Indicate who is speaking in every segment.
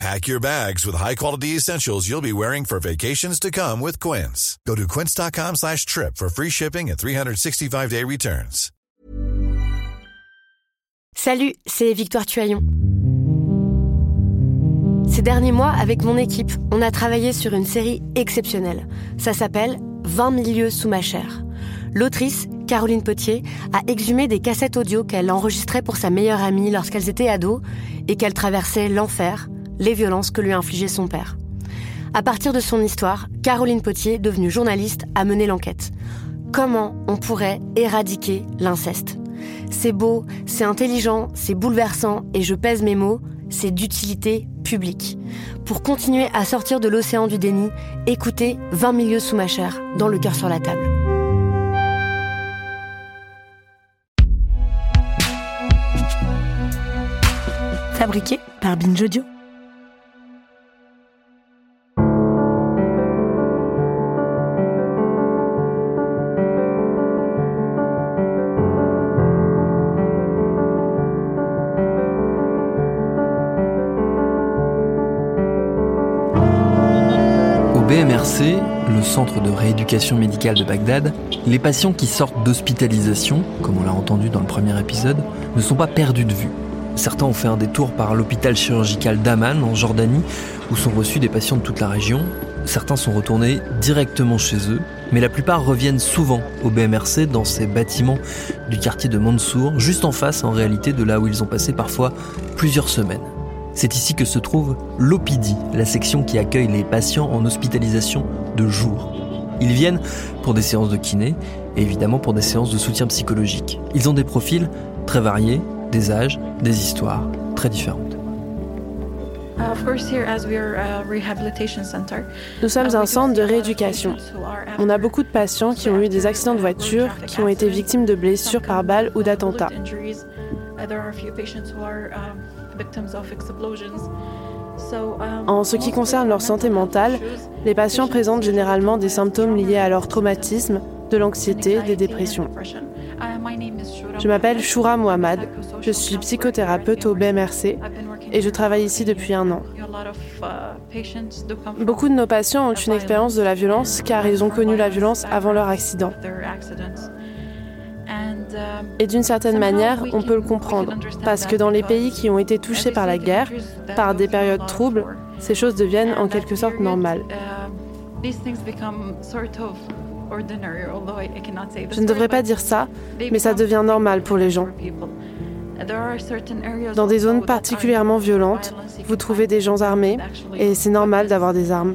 Speaker 1: Pack your bags with high-quality essentials you'll be wearing for vacations to come with Quince. Go to quince.com slash trip for free shipping and 365-day returns.
Speaker 2: Salut, c'est Victoire Tuaillon. Ces derniers mois, avec mon équipe, on a travaillé sur une série exceptionnelle. Ça s'appelle 20 milieux sous ma chair. L'autrice, Caroline Potier, a exhumé des cassettes audio qu'elle enregistrait pour sa meilleure amie lorsqu'elles étaient ados et qu'elle traversait l'enfer, les violences que lui infligeait son père. À partir de son histoire, Caroline Potier, devenue journaliste, a mené l'enquête. Comment on pourrait éradiquer l'inceste? C'est beau, c'est intelligent, c'est bouleversant, et je pèse mes mots, c'est d'utilité publique. Pour continuer à sortir de l'océan du déni, écoutez 20 milieux sous ma chair, dans le cœur sur la table. Fabriqué par Binge Audio.
Speaker 3: BMRC, le centre de rééducation médicale de Bagdad, les patients qui sortent d'hospitalisation, comme on l'a entendu dans le premier épisode, ne sont pas perdus de vue. Certains ont fait un détour par l'hôpital chirurgical d'Aman en Jordanie, où sont reçus des patients de toute la région. Certains sont retournés directement chez eux, mais la plupart reviennent souvent au BMRC dans ces bâtiments du quartier de Mansour, juste en face en réalité de là où ils ont passé parfois plusieurs semaines. C'est ici que se trouve l'OPIDI, la section qui accueille les patients en hospitalisation de jour. Ils viennent pour des séances de kiné et évidemment pour des séances de soutien psychologique. Ils ont des profils très variés, des âges, des histoires très différentes.
Speaker 4: Nous sommes un centre de rééducation. On a beaucoup de patients qui ont eu des accidents de voiture, qui ont été victimes de blessures par balles ou d'attentats. En ce qui concerne leur santé mentale, les patients présentent généralement des symptômes liés à leur traumatisme, de l'anxiété, des dépressions. Je m'appelle Shura Mohamed, je suis psychothérapeute au BMRC et je travaille ici depuis un an. Beaucoup de nos patients ont une expérience de la violence car ils ont connu la violence avant leur accident. Et d'une certaine manière, on peut le comprendre, parce que dans les pays qui ont été touchés par la guerre, par des périodes troubles, ces choses deviennent en quelque sorte normales. Je ne devrais pas dire ça, mais ça devient normal pour les gens. Dans des zones particulièrement violentes, vous trouvez des gens armés et c'est normal d'avoir des armes.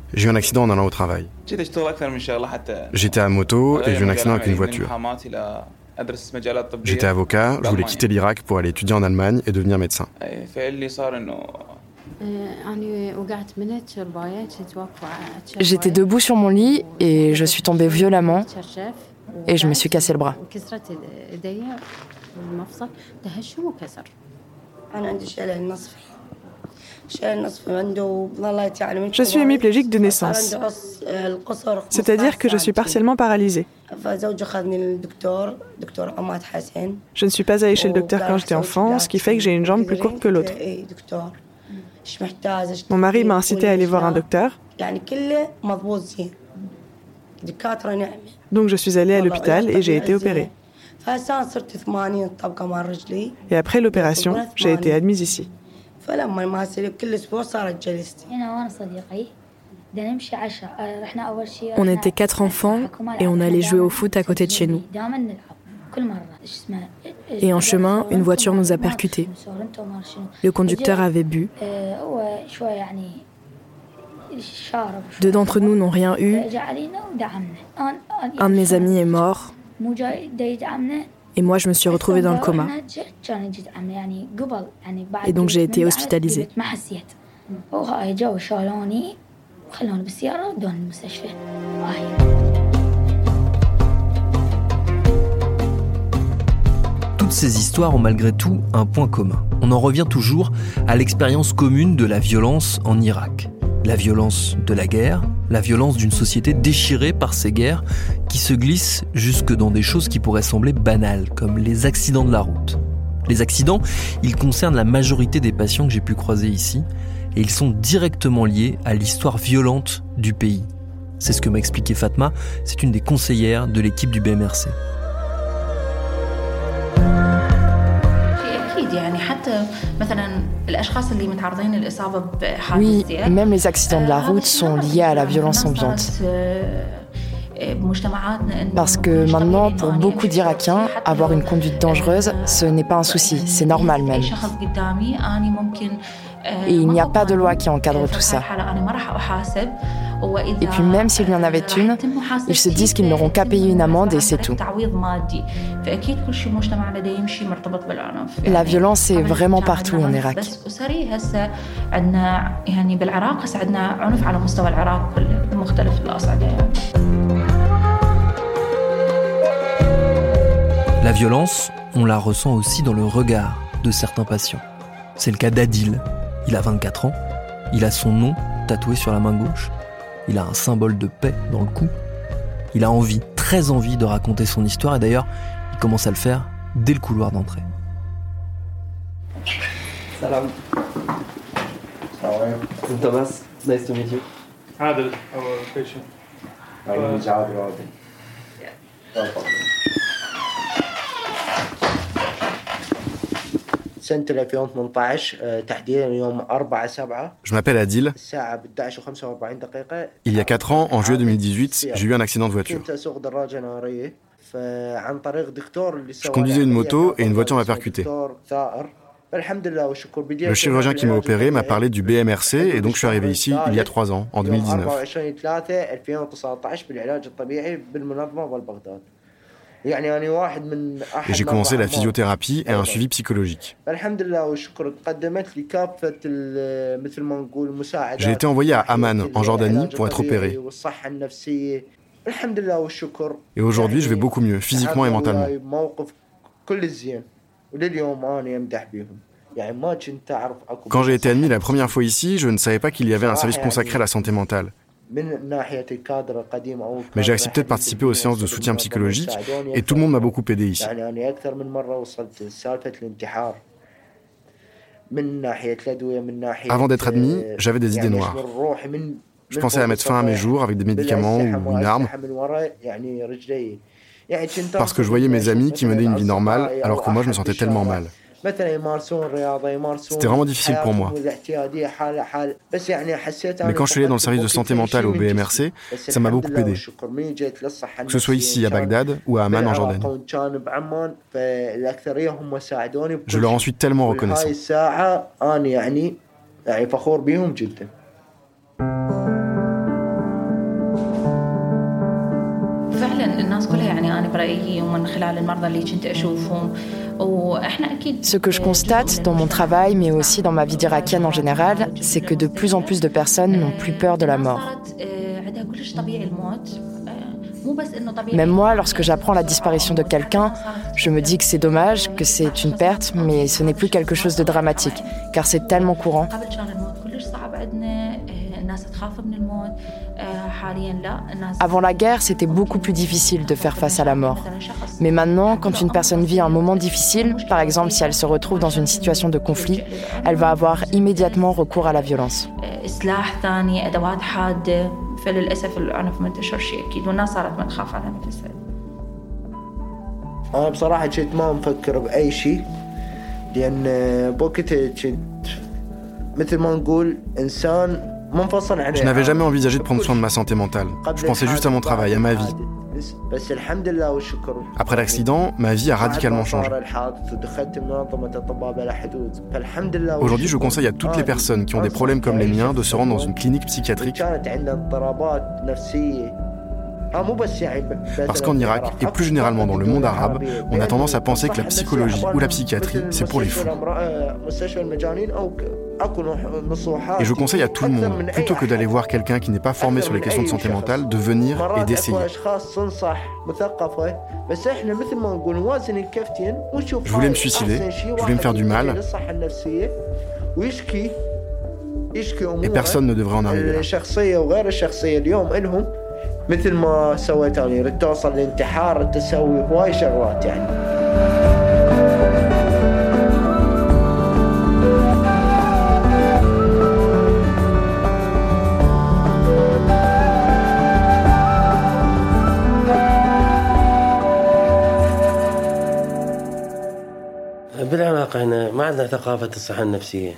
Speaker 5: J'ai eu un accident en allant au travail. J'étais à moto et j'ai eu un accident avec une voiture. J'étais avocat, je voulais quitter l'Irak pour aller étudier en Allemagne et devenir médecin.
Speaker 6: J'étais debout sur mon lit et je suis tombée violemment et je me suis cassé le bras.
Speaker 4: Je suis hémiplégique de naissance, c'est-à-dire que je suis partiellement paralysée. Je ne suis pas allée chez le docteur quand j'étais enfant, ce qui fait que j'ai une jambe plus courte que l'autre. Mon mari m'a incité à aller voir un docteur. Donc je suis allée à l'hôpital et j'ai été opérée. Et après l'opération, j'ai été admise ici.
Speaker 7: On était quatre enfants et on allait jouer au foot à côté de chez nous. Et en chemin, une voiture nous a percutés. Le conducteur avait bu. Deux d'entre nous n'ont rien eu. Un de mes amis est mort. Et moi, je me suis retrouvée dans le coma. Et donc, j'ai été hospitalisée.
Speaker 3: Toutes ces histoires ont malgré tout un point commun. On en revient toujours à l'expérience commune de la violence en Irak. La violence de la guerre, la violence d'une société déchirée par ces guerres qui se glissent jusque dans des choses qui pourraient sembler banales, comme les accidents de la route. Les accidents, ils concernent la majorité des patients que j'ai pu croiser ici, et ils sont directement liés à l'histoire violente du pays. C'est ce que m'a expliqué Fatma, c'est une des conseillères de l'équipe du BMRC.
Speaker 6: Oui, même les accidents de la route sont liés à la violence ambiante. Parce que maintenant, pour beaucoup d'Irakiens, avoir une conduite dangereuse, ce n'est pas un souci, c'est normal même. Et il n'y a pas de loi qui encadre tout ça. Et puis même s'il y en avait une, ils se disent qu'ils n'auront qu'à payer une amende et c'est tout. La violence est vraiment partout en Irak.
Speaker 3: La violence, on la ressent aussi dans le regard de certains patients. C'est le cas d'Adil. Il a 24 ans, il a son nom tatoué sur la main gauche il a un symbole de paix dans le cou. Il a envie, très envie de raconter son histoire et d'ailleurs, il commence à le faire dès le couloir d'entrée.
Speaker 8: Salam. Thomas, nice to meet you. Adel, our patient.
Speaker 5: Je m'appelle Adil. Il y a 4 ans, en juillet 2018, j'ai eu un accident de voiture. Je conduisais une moto et une voiture m'a percuté. Le chirurgien qui m'a opéré m'a parlé du BMRC et donc je suis arrivé ici il y a 3 ans, en 2019. Et j'ai commencé la physiothérapie et un suivi psychologique. J'ai été envoyé à Amman, en Jordanie, pour être opéré. Et aujourd'hui, je vais beaucoup mieux, physiquement et mentalement. Quand j'ai été admis la première fois ici, je ne savais pas qu'il y avait un service consacré à la santé mentale. Mais j'ai accepté de participer aux séances de soutien psychologique et tout le monde m'a beaucoup aidé ici. Avant d'être admis, j'avais des idées noires. Je pensais à mettre fin à mes jours avec des médicaments ou une arme. Parce que je voyais mes amis qui menaient une vie normale alors que moi je me sentais tellement mal. C'était vraiment difficile pour moi. Mais quand je suis allé dans le service de santé mentale au BMRC, ça m'a beaucoup aidé. Que ce soit ici à Bagdad ou à Amman en Jordanie. Je leur en suis tellement reconnaissant.
Speaker 6: Ce que je constate dans mon travail, mais aussi dans ma vie d'Irakienne en général, c'est que de plus en plus de personnes n'ont plus peur de la mort. Même moi, lorsque j'apprends la disparition de quelqu'un, je me dis que c'est dommage, que c'est une perte, mais ce n'est plus quelque chose de dramatique, car c'est tellement courant. Avant la guerre, c'était beaucoup plus difficile de faire face à la mort. Mais maintenant, quand une personne vit un moment difficile, par exemple si elle se retrouve dans une situation de conflit, elle va avoir immédiatement recours à la violence.
Speaker 5: Je n'avais jamais envisagé de prendre soin de ma santé mentale. Je pensais juste à mon travail, à ma vie. Après l'accident, ma vie a radicalement changé. Aujourd'hui, je conseille à toutes les personnes qui ont des problèmes comme les miens de se rendre dans une clinique psychiatrique parce qu'en Irak, et plus généralement dans le monde arabe, on a tendance à penser que la psychologie ou la psychiatrie, c'est pour les fous. Et je conseille à tout le monde, plutôt que d'aller voir quelqu'un qui n'est pas formé sur les questions de santé mentale, de venir et d'essayer. Je voulais me suicider, je voulais me faire du mal. Et personne ne devrait en arriver là. مثل ما سويت انا ردت توصل للانتحار تسوي هواي شغلات يعني
Speaker 9: بالعراق هنا ما عندنا ثقافة الصحة النفسية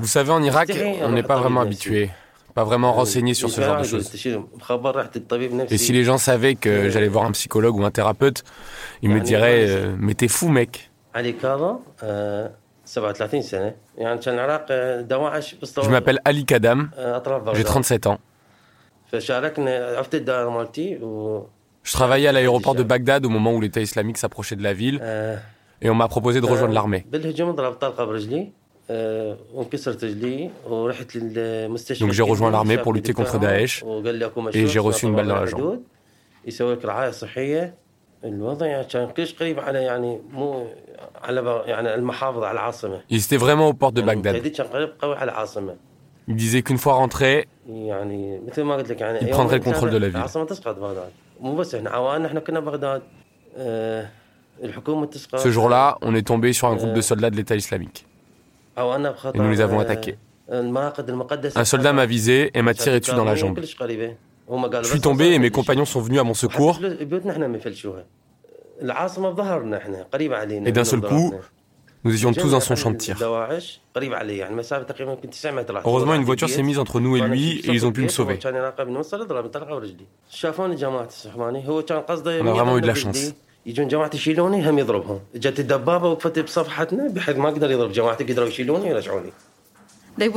Speaker 10: Vous savez, en Irak, on n'est pas vraiment habitué, pas vraiment renseigné sur ce genre de choses. Et si les gens savaient que j'allais voir un psychologue ou un thérapeute, ils me diraient euh, Mais t'es fou, mec. Je m'appelle Ali Kadam, j'ai 37 ans. Je travaillais à l'aéroport de Bagdad au moment où l'État islamique s'approchait de la ville et on m'a proposé de rejoindre l'armée. Donc j'ai rejoint l'armée pour lutter contre Daesh et j'ai reçu une balle dans la jambe. Ils étaient vraiment aux portes de Bagdad. Ils disaient qu'une fois rentrés, ils prendraient le contrôle de la ville. Ce jour-là, on est tombé sur un groupe de soldats de l'État islamique. Et nous les avons attaqués. Un soldat m'a visé et m'a tiré dessus dans la jambe. Je suis tombé et mes compagnons sont venus à mon secours. Et d'un seul coup, nous étions tous dans son champ de tir. Heureusement, une voiture s'est mise entre nous et lui et ils ont pu me sauver. On a vraiment eu de la chance. يجون جماعة يشيلوني هم يضربهم جت الدبابة وقفت بصفحتنا بحيث ما قدر يضرب جماعتي قدروا يشيلوني ويرجعوني
Speaker 4: Dès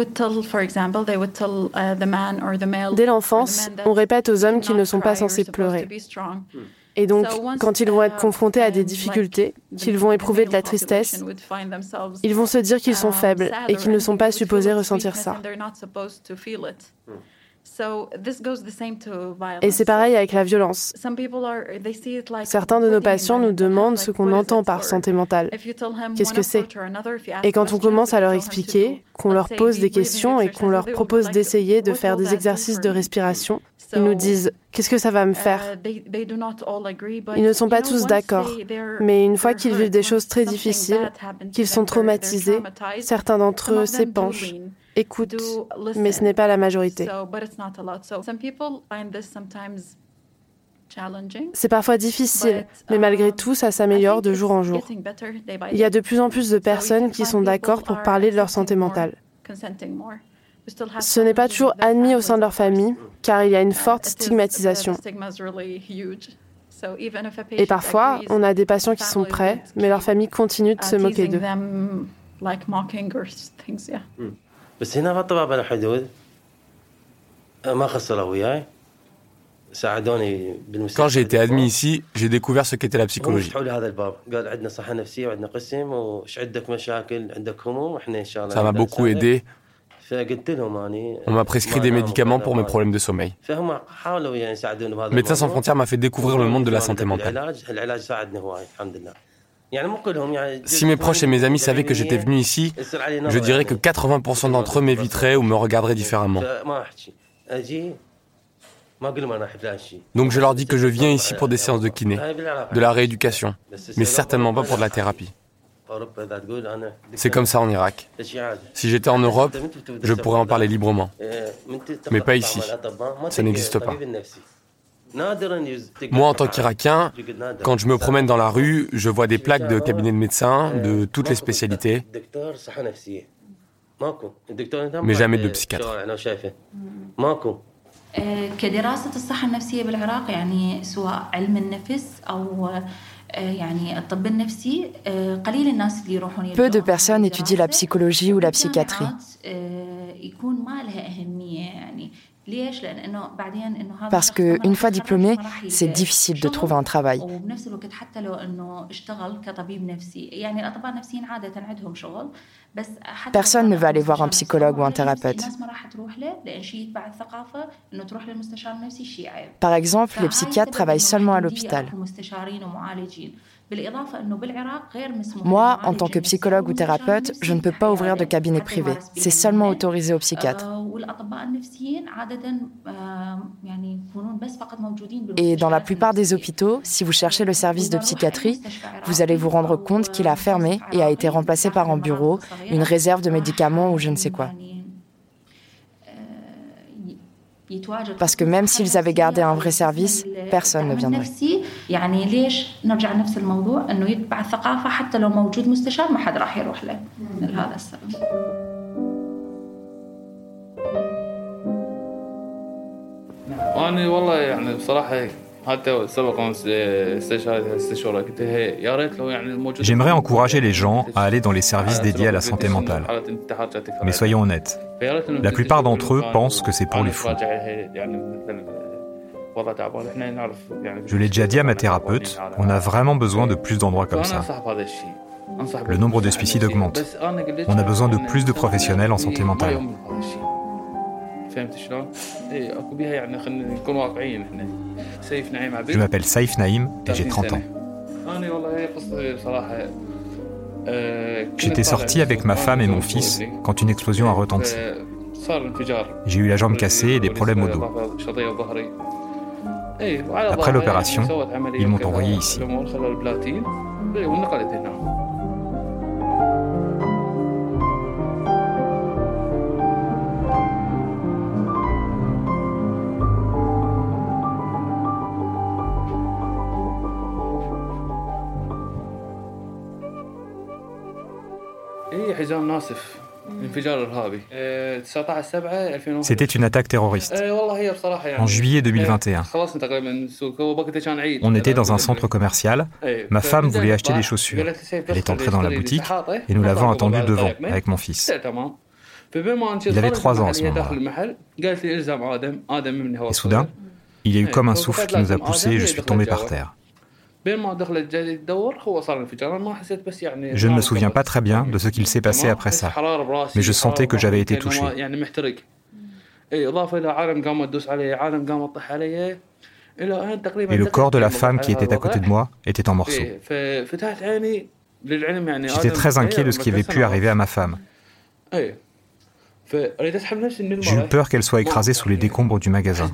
Speaker 4: l'enfance, on répète aux hommes qu'ils ne sont pas censés pleurer. Et donc, quand ils vont être confrontés à des difficultés, qu'ils vont éprouver de la tristesse, ils vont se dire qu'ils sont faibles et qu'ils ne sont pas supposés ressentir ça. Et c'est pareil avec la violence. Certains de nos patients nous demandent ce qu'on entend par santé mentale. Qu'est-ce que c'est? Et quand on commence à leur expliquer, qu'on leur pose des questions et qu'on leur propose d'essayer de faire des exercices de respiration, ils nous disent Qu'est-ce que ça va me faire? Ils ne sont pas tous d'accord, mais une fois qu'ils vivent des choses très difficiles, qu'ils sont traumatisés, certains d'entre eux s'épanchent écoute, mais ce n'est pas la majorité. C'est parfois difficile, mais malgré um, tout, ça s'améliore de jour en jour. Il y a de plus en plus de personnes qui sont d'accord pour parler de leur santé mentale. Ce n'est pas toujours admis au sein de leur famille, car il y a une uh, forte stigmatisation. Et parfois, on a des patients qui sont prêts, mais leur famille continue de se moquer d'eux.
Speaker 10: Quand j'ai été admis ici, j'ai découvert ce qu'était la psychologie. Ça m'a beaucoup aidé. On m'a prescrit des médicaments pour mes problèmes de sommeil. Médecins sans frontières m'a fait découvrir le monde de la santé mentale. Si mes proches et mes amis savaient que j'étais venu ici, je dirais que 80% d'entre eux m'éviteraient ou me regarderaient différemment. Donc je leur dis que je viens ici pour des séances de kiné, de la rééducation, mais certainement pas pour de la thérapie. C'est comme ça en Irak. Si j'étais en Europe, je pourrais en parler librement. Mais pas ici. Ça n'existe pas. Moi, en tant qu'Irakien, quand je me promène dans la rue, je vois des plaques de cabinets de médecins de toutes les spécialités, mais jamais de psychiatre.
Speaker 6: Peu de personnes étudient la psychologie ou la psychiatrie. Parce qu'une fois diplômé, c'est difficile de trouver un travail. Personne ne veut aller voir un psychologue ou un thérapeute. Par exemple, les psychiatres travaillent seulement à l'hôpital. Moi, en tant que psychologue ou thérapeute, je ne peux pas ouvrir de cabinet privé. C'est seulement autorisé aux psychiatres. Et dans la plupart des hôpitaux, si vous cherchez le service de psychiatrie, vous allez vous rendre compte qu'il a fermé et a été remplacé par un bureau, une réserve de médicaments ou je ne sais quoi. Parce que même s'ils avaient gardé un vrai service, personne ne viendrait.
Speaker 11: J'aimerais encourager les gens à aller dans les services dédiés à la santé mentale. Mais soyons honnêtes, la plupart d'entre eux pensent que c'est pour les fous. Je l'ai déjà dit à ma thérapeute, on a vraiment besoin de plus d'endroits comme ça. Le nombre de suicides augmente. On a besoin de plus de professionnels en santé mentale. Je m'appelle Saif Naïm et j'ai 30 ans. J'étais sorti avec ma femme et mon fils quand une explosion a retenti. J'ai eu la jambe cassée et des problèmes au dos. Après l'opération, ils m'ont envoyé ici. C'était une attaque terroriste. En juillet 2021, on était dans un centre commercial. Ma femme voulait acheter des chaussures. Elle est entrée dans la boutique et nous l'avons attendue devant avec mon fils. Il avait trois ans à ce moment-là. Et soudain, il y a eu comme un souffle qui nous a poussés et je suis tombé par terre. Je ne me souviens pas très bien de ce qu'il s'est passé après ça, mais je sentais que j'avais été touché. Et le corps de la femme qui était à côté de moi était en morceaux. J'étais très inquiet de ce qui avait pu arriver à ma femme. J'ai eu peur qu'elle soit écrasée sous les décombres du magasin.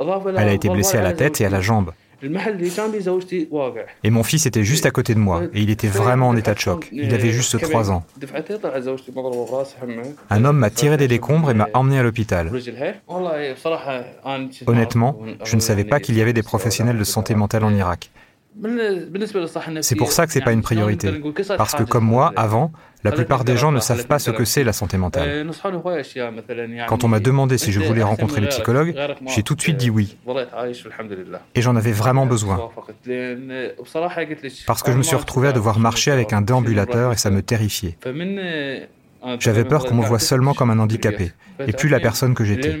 Speaker 11: Elle a été blessée à la tête et à la jambe. Et mon fils était juste à côté de moi, et il était vraiment en état de choc. Il avait juste 3 ans. Un homme m'a tiré des décombres et m'a emmené à l'hôpital. Honnêtement, je ne savais pas qu'il y avait des professionnels de santé mentale en Irak. C'est pour ça que ce n'est pas une priorité. Parce que comme moi, avant, la plupart des gens ne savent pas ce que c'est la santé mentale. Quand on m'a demandé si je voulais rencontrer le psychologue, j'ai tout de suite dit oui. Et j'en avais vraiment besoin. Parce que je me suis retrouvé à devoir marcher avec un déambulateur et ça me terrifiait. J'avais peur qu'on me voie seulement comme un handicapé, et plus la personne que j'étais.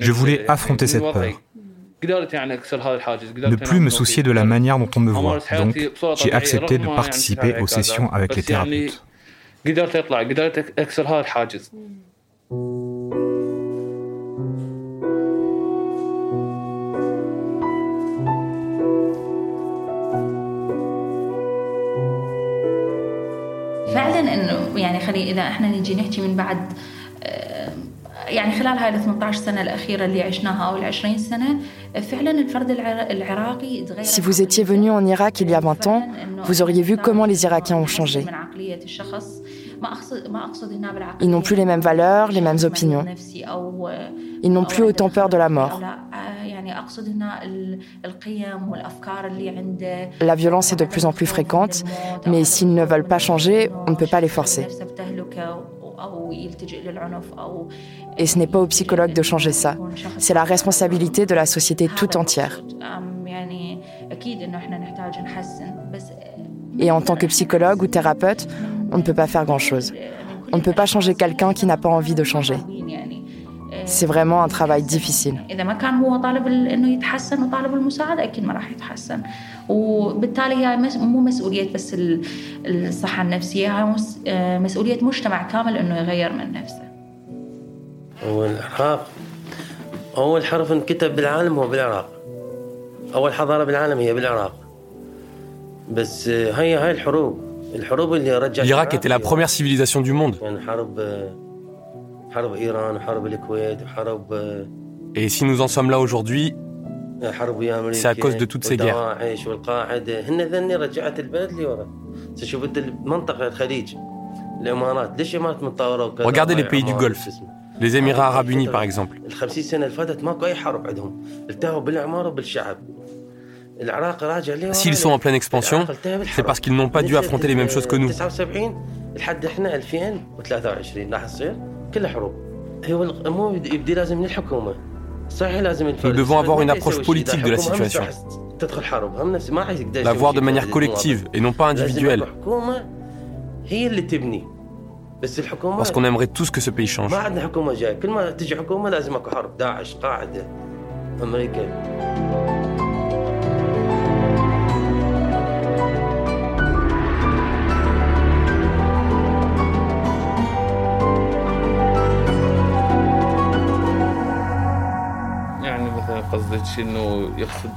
Speaker 11: Je voulais affronter cette peur ne plus me soucier de la manière dont on me voit. Donc, j'ai accepté de participer aux sessions avec les thérapeutes.
Speaker 6: Si vous étiez venu en Irak il y a 20 ans, vous auriez vu comment les Irakiens ont changé. Ils n'ont plus les mêmes valeurs, les mêmes opinions. Ils n'ont plus autant peur de la mort. La violence est de plus en plus fréquente, mais s'ils ne veulent pas changer, on ne peut pas les forcer. Et ce n'est pas aux psychologues de changer ça. C'est la responsabilité de la société tout entière. Et en tant que psychologue ou thérapeute, on ne peut pas faire grand-chose. On ne peut pas changer quelqu'un qui n'a pas envie de changer. C'est vraiment un travail difficile.
Speaker 10: وبالتالي
Speaker 6: هي مو مسؤولية بس الصحة النفسية هي آه، مسؤولية مجتمع كامل أنه يغير من نفسه.
Speaker 10: والعراق أول حرف انكتب بالعالم هو بالعراق. أول حضارة بالعالم هي بالعراق. بس آه، هي هاي الحروب. الحروب اللي رجعت العراق était la première civilisation du monde. يعني حرب آه، حرب إيران وحرب الكويت وحرب Et si nous en sommes là aujourd'hui, c'est à cause de toutes ces guerres. Regardez les pays du Golfe, les Émirats arabes unis par exemple. S'ils sont en pleine expansion, c'est parce qu'ils n'ont pas dû affronter les mêmes choses que nous. Nous devons avoir une approche politique de la situation. La voir de manière collective et non pas individuelle. Parce qu'on aimerait tous que ce pays change. قصدك انه يقصد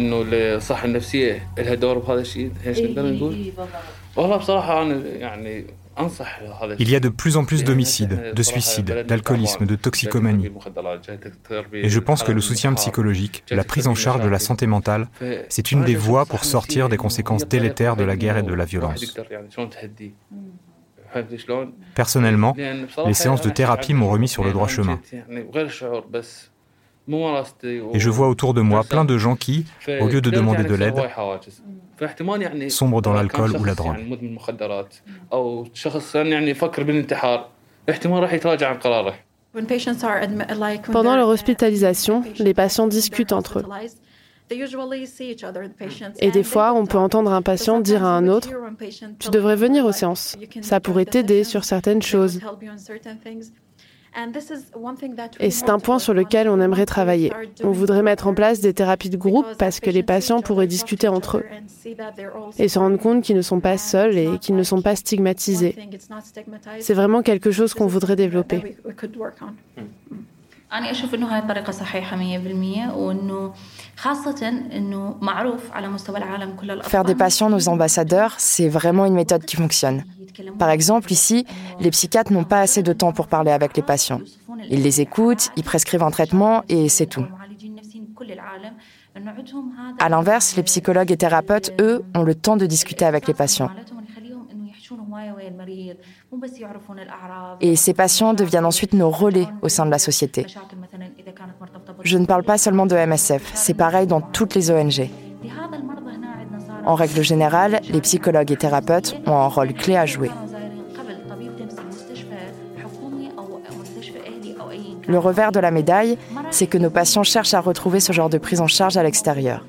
Speaker 10: انه الصحه النفسيه لها دور بهذا الشيء ايش نقدر نقول؟ والله بصراحه انا يعني Il y a de plus en plus d'homicides, de suicides, d'alcoolisme, de toxicomanie. Et je pense que le soutien psychologique, la prise en charge de la santé mentale, c'est une des voies pour sortir des conséquences délétères de la guerre et de la violence. Personnellement, les séances de thérapie m'ont remis sur le droit chemin. Et je vois autour de moi plein de gens qui, au lieu de demander de l'aide, sombrent dans l'alcool ou la drogue.
Speaker 4: Pendant leur hospitalisation, les patients discutent entre eux. Et des fois, on peut entendre un patient dire à un autre, Tu devrais venir aux séances, ça pourrait t'aider sur certaines choses. Et c'est un point sur lequel on aimerait travailler. On voudrait mettre en place des thérapies de groupe parce que les patients pourraient discuter entre eux et se rendre compte qu'ils ne sont pas seuls et qu'ils ne sont pas stigmatisés. C'est vraiment quelque chose qu'on voudrait développer.
Speaker 6: Faire des patients nos ambassadeurs, c'est vraiment une méthode qui fonctionne. Par exemple, ici, les psychiatres n'ont pas assez de temps pour parler avec les patients. Ils les écoutent, ils prescrivent un traitement et c'est tout. À l'inverse, les psychologues et thérapeutes, eux, ont le temps de discuter avec les patients. Et ces patients deviennent ensuite nos relais au sein de la société. Je ne parle pas seulement de MSF, c'est pareil dans toutes les ONG. En règle générale, les psychologues et thérapeutes ont un rôle clé à jouer. Le revers de la médaille, c'est que nos patients cherchent à retrouver ce genre de prise en charge à l'extérieur.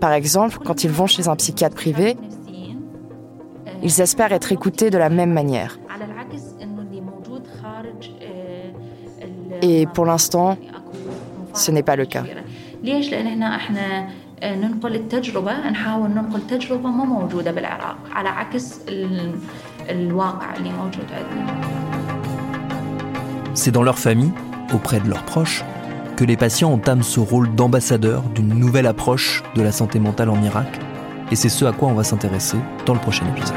Speaker 6: Par exemple, quand ils vont chez un psychiatre privé, ils espèrent être écoutés de la même manière. Et pour l'instant, ce n'est pas le cas.
Speaker 3: C'est dans leur famille, auprès de leurs proches, que les patients entament ce rôle d'ambassadeur d'une nouvelle approche de la santé mentale en Irak. Et c'est ce à quoi on va s'intéresser dans le prochain épisode.